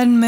one